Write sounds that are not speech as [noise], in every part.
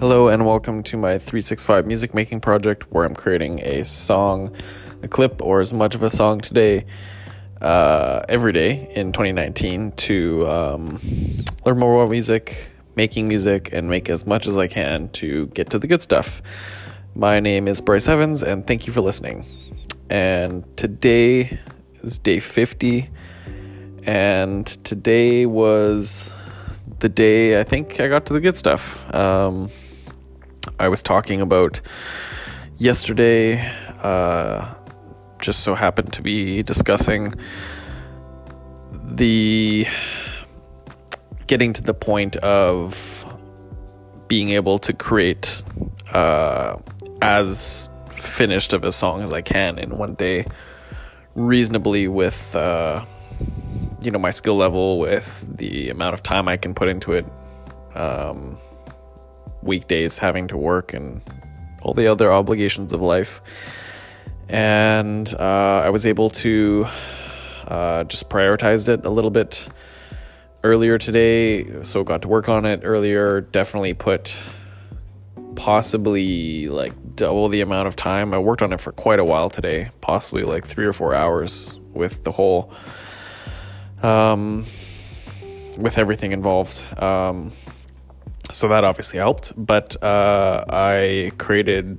Hello, and welcome to my 365 music making project where I'm creating a song, a clip, or as much of a song today, uh, every day in 2019 to um, learn more about music, making music, and make as much as I can to get to the good stuff. My name is Bryce Evans, and thank you for listening. And today is day 50, and today was the day I think I got to the good stuff. Um, I was talking about yesterday, uh, just so happened to be discussing the getting to the point of being able to create uh, as finished of a song as I can in one day, reasonably with. Uh, you know my skill level with the amount of time I can put into it um, weekdays having to work and all the other obligations of life and uh, I was able to uh, just prioritized it a little bit earlier today so got to work on it earlier definitely put possibly like double the amount of time I worked on it for quite a while today possibly like three or four hours with the whole um, with everything involved. Um, so that obviously helped, but uh, I created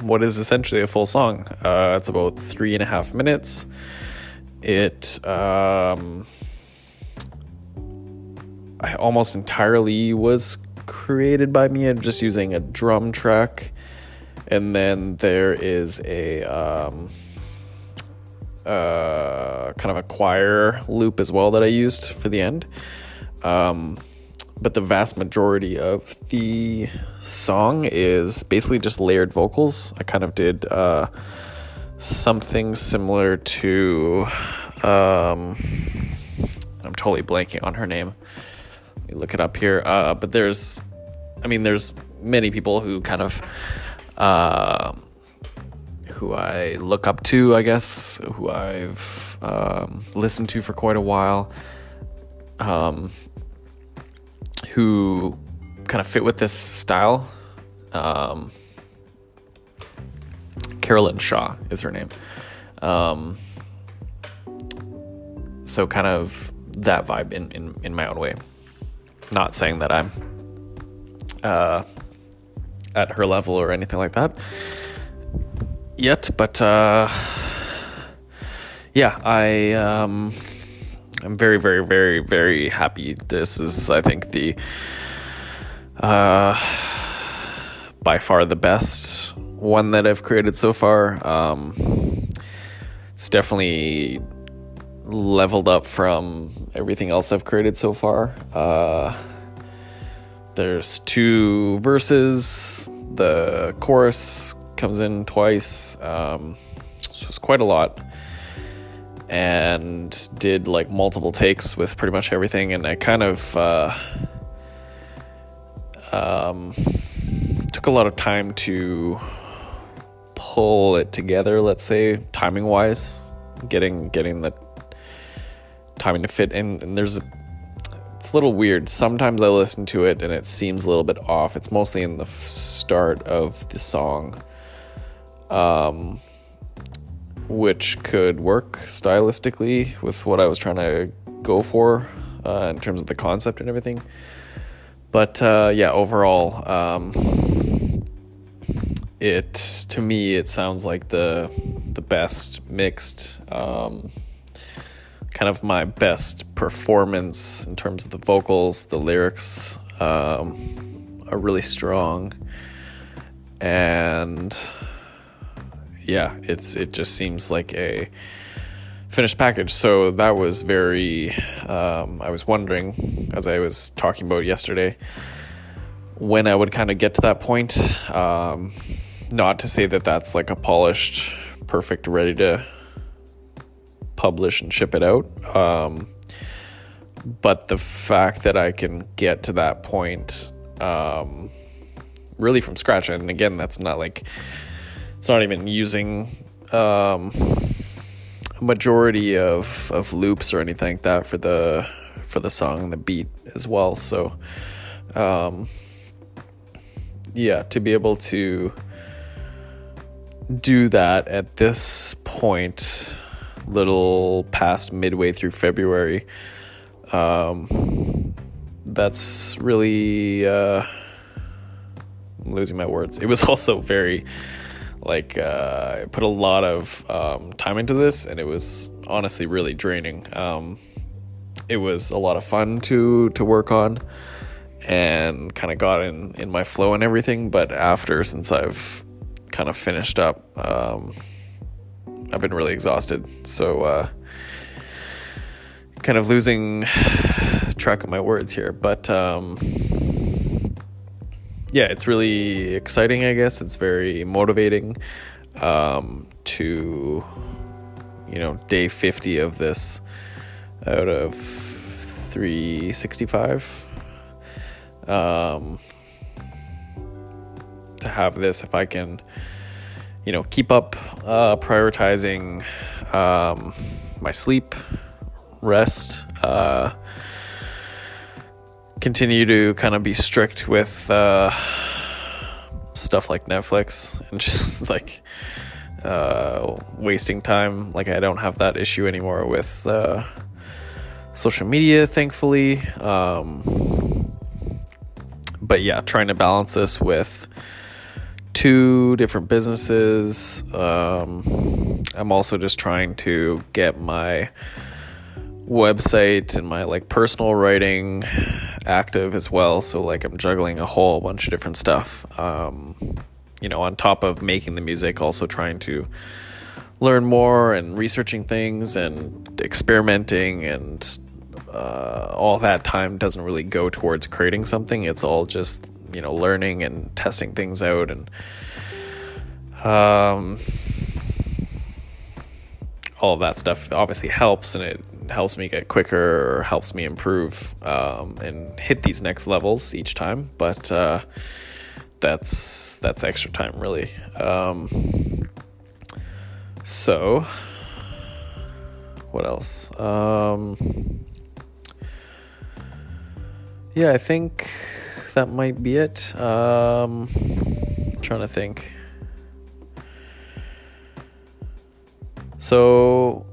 what is essentially a full song. Uh, it's about three and a half minutes. It um, I almost entirely was created by me. I'm just using a drum track, and then there is a um, uh, kind of a choir loop as well that I used for the end. Um, but the vast majority of the song is basically just layered vocals. I kind of did uh, something similar to. Um, I'm totally blanking on her name. Let me look it up here. Uh, but there's, I mean, there's many people who kind of. Uh, who I look up to, I guess, who I've um, listened to for quite a while, um, who kind of fit with this style. Um, Caroline Shaw is her name. Um, so kind of that vibe in, in, in my own way. Not saying that I'm uh, at her level or anything like that yet, but uh, yeah, I um, I'm very, very, very, very happy. This is, I think, the uh, by far the best one that I've created so far. Um, it's definitely leveled up from everything else I've created so far. Uh, there's two verses. The chorus comes in twice. Um, so it's quite a lot. And did like multiple takes with pretty much everything. And I kind of uh, um, took a lot of time to pull it together, let's say, timing wise, getting getting the timing to fit in. And there's a it's a little weird. Sometimes I listen to it and it seems a little bit off. It's mostly in the start of the song um, which could work stylistically with what I was trying to go for uh, in terms of the concept and everything. But uh, yeah, overall, um, it to me it sounds like the the best mixed, um, kind of my best performance in terms of the vocals, the lyrics um, are really strong, and yeah, it's it just seems like a finished package. So that was very. Um, I was wondering as I was talking about yesterday when I would kind of get to that point. Um, not to say that that's like a polished, perfect, ready to publish and ship it out. Um, but the fact that I can get to that point um, really from scratch, and again, that's not like it's not even using um, a majority of, of loops or anything like that for the for the song and the beat as well. So um, yeah, to be able to do that at this point, little past midway through February, um, that's really uh, I'm losing my words. It was [laughs] also very like uh, I put a lot of um, time into this, and it was honestly really draining. Um, it was a lot of fun to to work on, and kind of got in in my flow and everything. But after, since I've kind of finished up, um, I've been really exhausted. So. Uh, kind of losing [sighs] track of my words here, but um, yeah, it's really exciting, I guess. It's very motivating um, to, you know, day 50 of this out of 365. Um, to have this, if I can, you know, keep up uh, prioritizing um, my sleep, rest, uh, continue to kind of be strict with uh, stuff like Netflix and [laughs] just like uh, wasting time. Like I don't have that issue anymore with uh, social media, thankfully. Um, but yeah, trying to balance this with two different businesses. Um, I'm also just trying to get my website and my like personal writing active as well. So like i'm juggling a whole bunch of different stuff um, you know on top of making the music also trying to learn more and researching things and experimenting and uh, all that time doesn't really go towards creating something. It's all just you know learning and testing things out and um, all that stuff obviously helps and it helps me get quicker or helps me improve um, and hit these next levels each time. But uh, that's that's extra time really. Um, so what else? Um, yeah, I think that might be it. Um, trying to think. So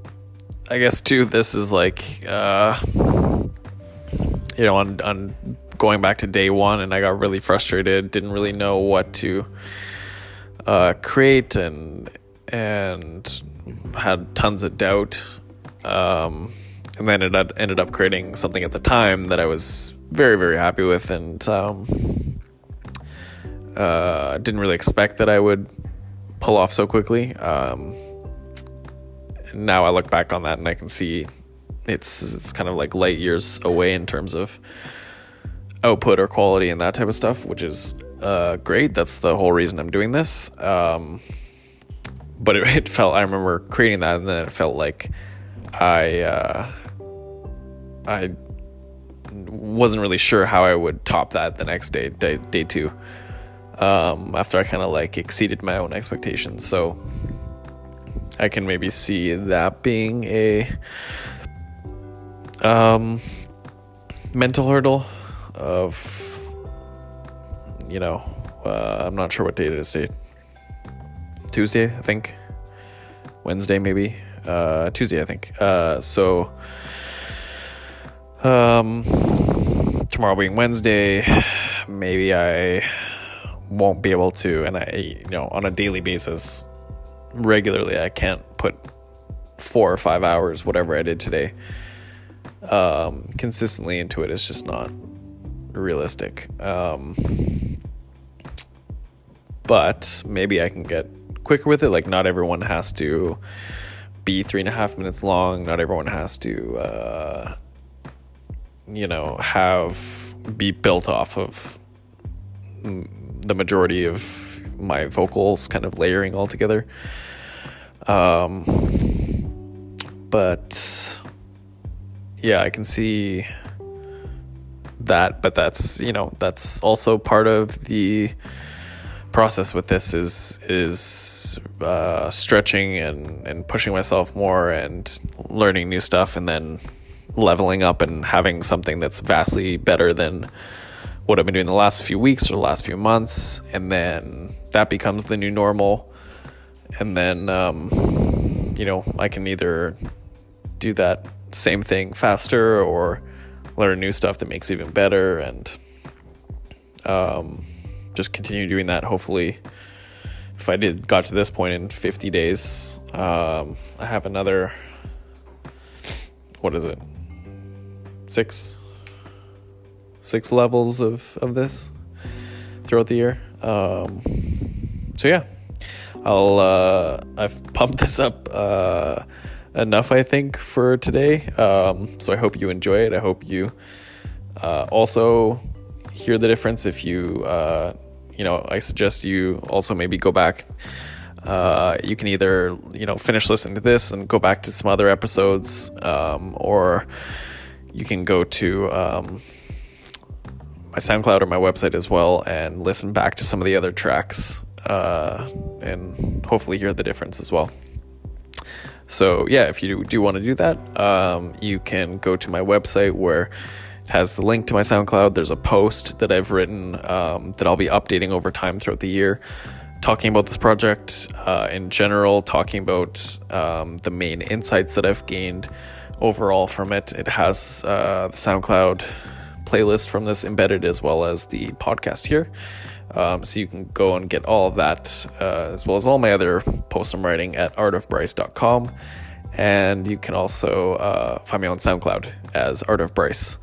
I guess too, this is like, uh, you know, on on going back to day one, and I got really frustrated. Didn't really know what to uh, create, and and had tons of doubt. Um, and then it ended up creating something at the time that I was very very happy with, and um, uh, didn't really expect that I would pull off so quickly. Um, now I look back on that and I can see it's it's kind of like light years away in terms of output or quality and that type of stuff, which is uh, great. That's the whole reason I'm doing this. Um, but it, [laughs] it, felt I remember creating that, and then it felt like I uh, I wasn't really sure how I would top that the next day, day, day two. Um, after I kind of like exceeded my own expectations, so I can maybe see that being a um, mental hurdle of, you know, uh, I'm not sure what date it is today. Tuesday, I think. Wednesday, maybe. Uh, Tuesday, I think. Uh, so, um, tomorrow being Wednesday, maybe I won't be able to, and I, you know, on a daily basis, regularly. I can't put four or five hours, whatever I did today, um, consistently into it. It's just not realistic. Um, but maybe I can get quicker with it. Like, not everyone has to be three and a half minutes long. Not everyone has to, uh, you know, have be built off of the majority of my vocals kind of layering all together. Um, but yeah, I can see that, but that's you know that's also part of the process with this is is uh, stretching and and pushing myself more and learning new stuff and then leveling up and having something that's vastly better than what I've been doing the last few weeks or the last few months, and then that becomes the new normal. And then, um, you know, I can either do that same thing faster or learn new stuff that makes even better and um, just continue doing that. Hopefully, if I did got to this point in 50 days, um, I have another, what is it? Six six levels of, of this throughout the year. Um, so yeah, I'll uh, I've pumped this up uh, enough, I think, for today. Um, so I hope you enjoy it. I hope you uh, also hear the difference. If you uh, you know, I suggest you also maybe go back. Uh, you can either you know finish listening to this and go back to some other episodes, um, or you can go to um, my SoundCloud or my website as well and listen back to some of the other tracks uh, and hopefully hear the difference as well. So, yeah, if you do want to do that, um, you can go to my website where it has the link to my SoundCloud. There's a post that I've written um, that I'll be updating over time throughout the year, talking about this project uh, in general, talking about um, the main insights that I've gained overall from it. It has uh, the SoundCloud playlist from this embedded as well as the podcast here. Um, so you can go and get all of that uh, as well as all my other posts I'm writing at artofbryce.com. And you can also uh, find me on SoundCloud as Art of Bryce.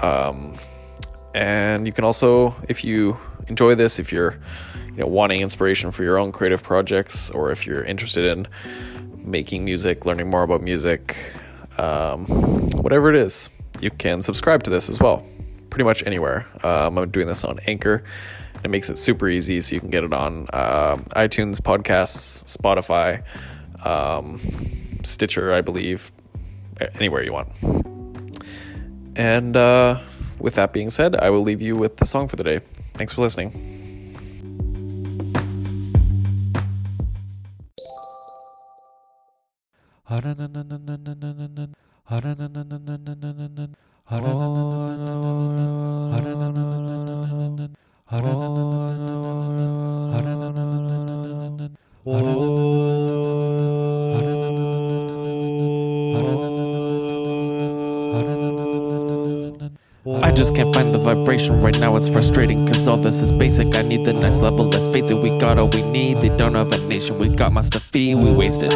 Um, and you can also, if you enjoy this, if you're you know wanting inspiration for your own creative projects, or if you're interested in making music, learning more about music, um, whatever it is, you can subscribe to this as well, pretty much anywhere. Um, I'm doing this on Anchor. It makes it super easy, so you can get it on uh, iTunes, podcasts, Spotify, um, Stitcher, I believe, anywhere you want. And uh, with that being said, I will leave you with the song for the day. Thanks for listening. I just can't find the vibration right now, it's frustrating Cause all this is basic, I need the next level Let's face it, we got all we need They don't have a nation, we got feed, we wasted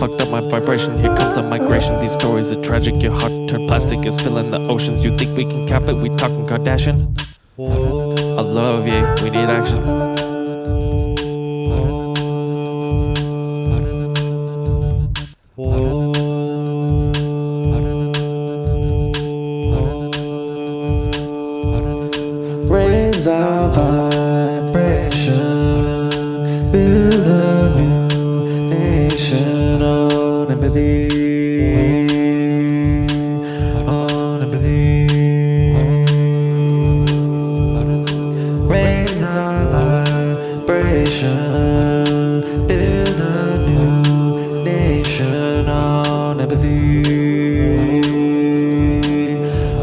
fucked up my vibration. Here comes the migration. These stories are tragic. Your heart turned plastic is filling the oceans. You think we can cap it? We talking Kardashian? I love you. We need action.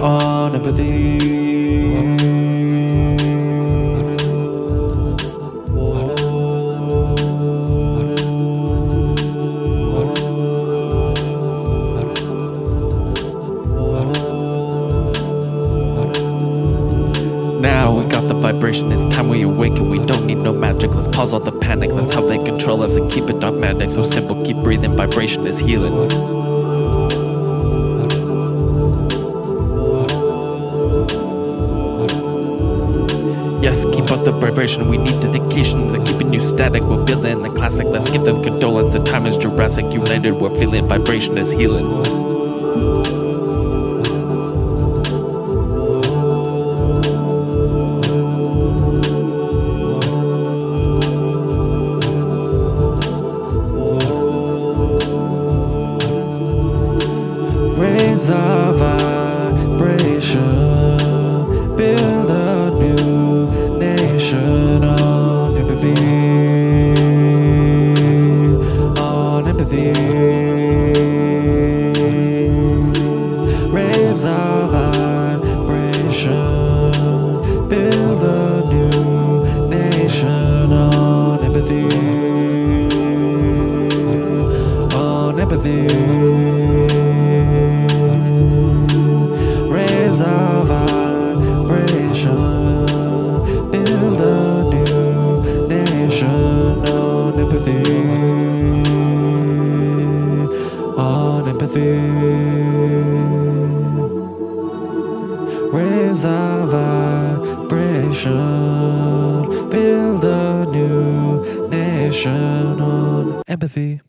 On empathy. Now we got the vibration, it's time we awaken. We don't need no magic, let's pause all the panic. That's how they control us and keep it dogmatic. So simple, keep breathing, vibration is healing. We need dedication. They're keeping you static. We're building the classic. Let's give them condolence. The time is Jurassic. United, we're feeling vibration is healing. Raise our Raise the vibration, build a new nation on empathy.